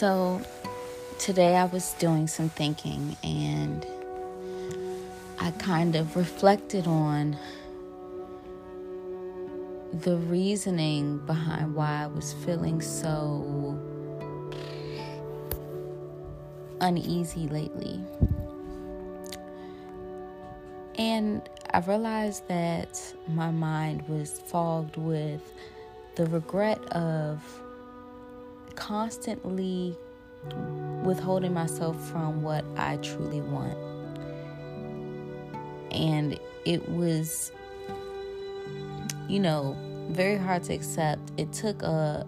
So today I was doing some thinking and I kind of reflected on the reasoning behind why I was feeling so uneasy lately. And I realized that my mind was fogged with the regret of constantly withholding myself from what I truly want. And it was, you know, very hard to accept. It took a,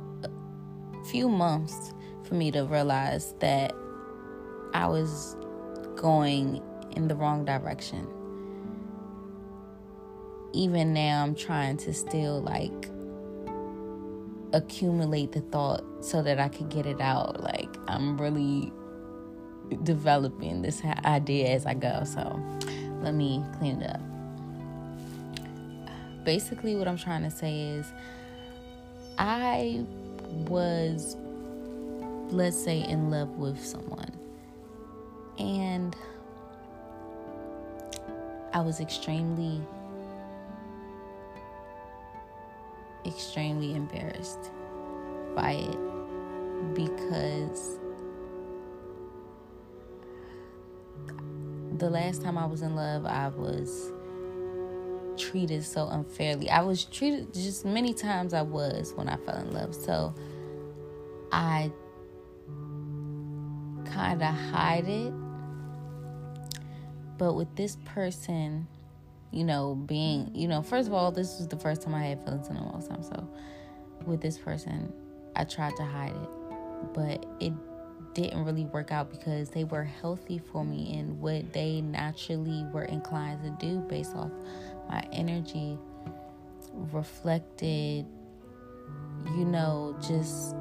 few months for me to realize that I was going in the wrong direction. Even now, I'm trying to still like accumulate the thought so that I could get it out. Like, I'm really developing this idea as I go. So, let me clean it up. Basically, what I'm trying to say is, I was, let's say, in love with someone. And I was extremely, extremely embarrassed by it because the last time I was in love, I was treated so unfairly. I was treated just many times I was when I fell in love. So I kind of hide it. But with this person, you know, being, you know, first of all, this was the first time I had feelings in a long time. So with this person, I tried to hide it, but it didn't really work out because they were healthy for me and what they naturally were inclined to do based off my energy reflected, you know, just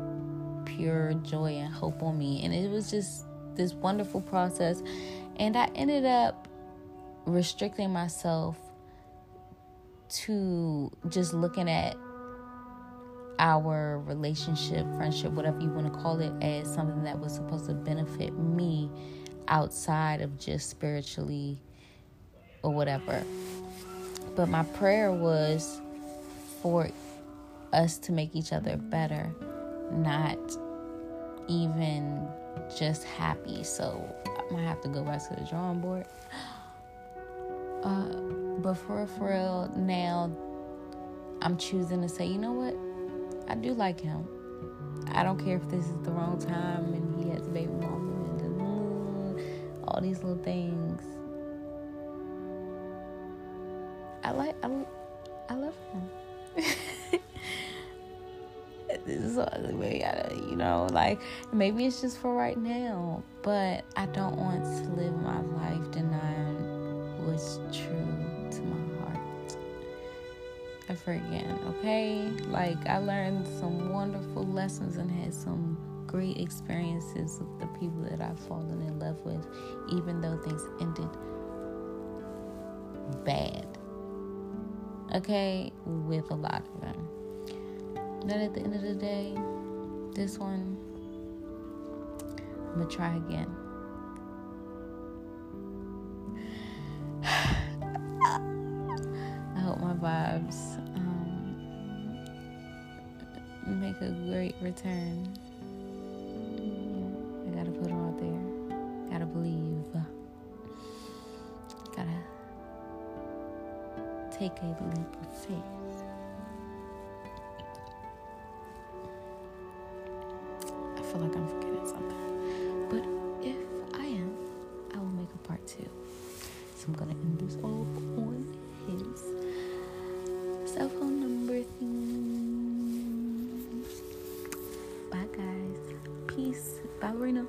pure joy and hope on me. And it was just this wonderful process. And I ended up restricting myself to just looking at our relationship, friendship, whatever you want to call it, as something that was supposed to benefit me outside of just spiritually or whatever. But my prayer was for us to make each other better, not even just happy. So I might have to go back to the drawing board. Uh, but for for real, now I'm choosing to say, you know what? I do like him. I don't care if this is the wrong time and he has a baby mama and all these little things. I like I, I love him. this is the way I, you know, like maybe it's just for right now, but I don't want to live my life denying what's true to my heart ever again. Okay, like I learned some wonderful lessons and had some great experiences with the people that I've fallen in love with, even though things ended bad okay, with a lot of them. But at the end of the day, this one, I'm gonna try again. Vibes um, make a great return. I gotta put them out there. Gotta believe. Gotta take a leap of faith. I feel like I'm forgetting ballerina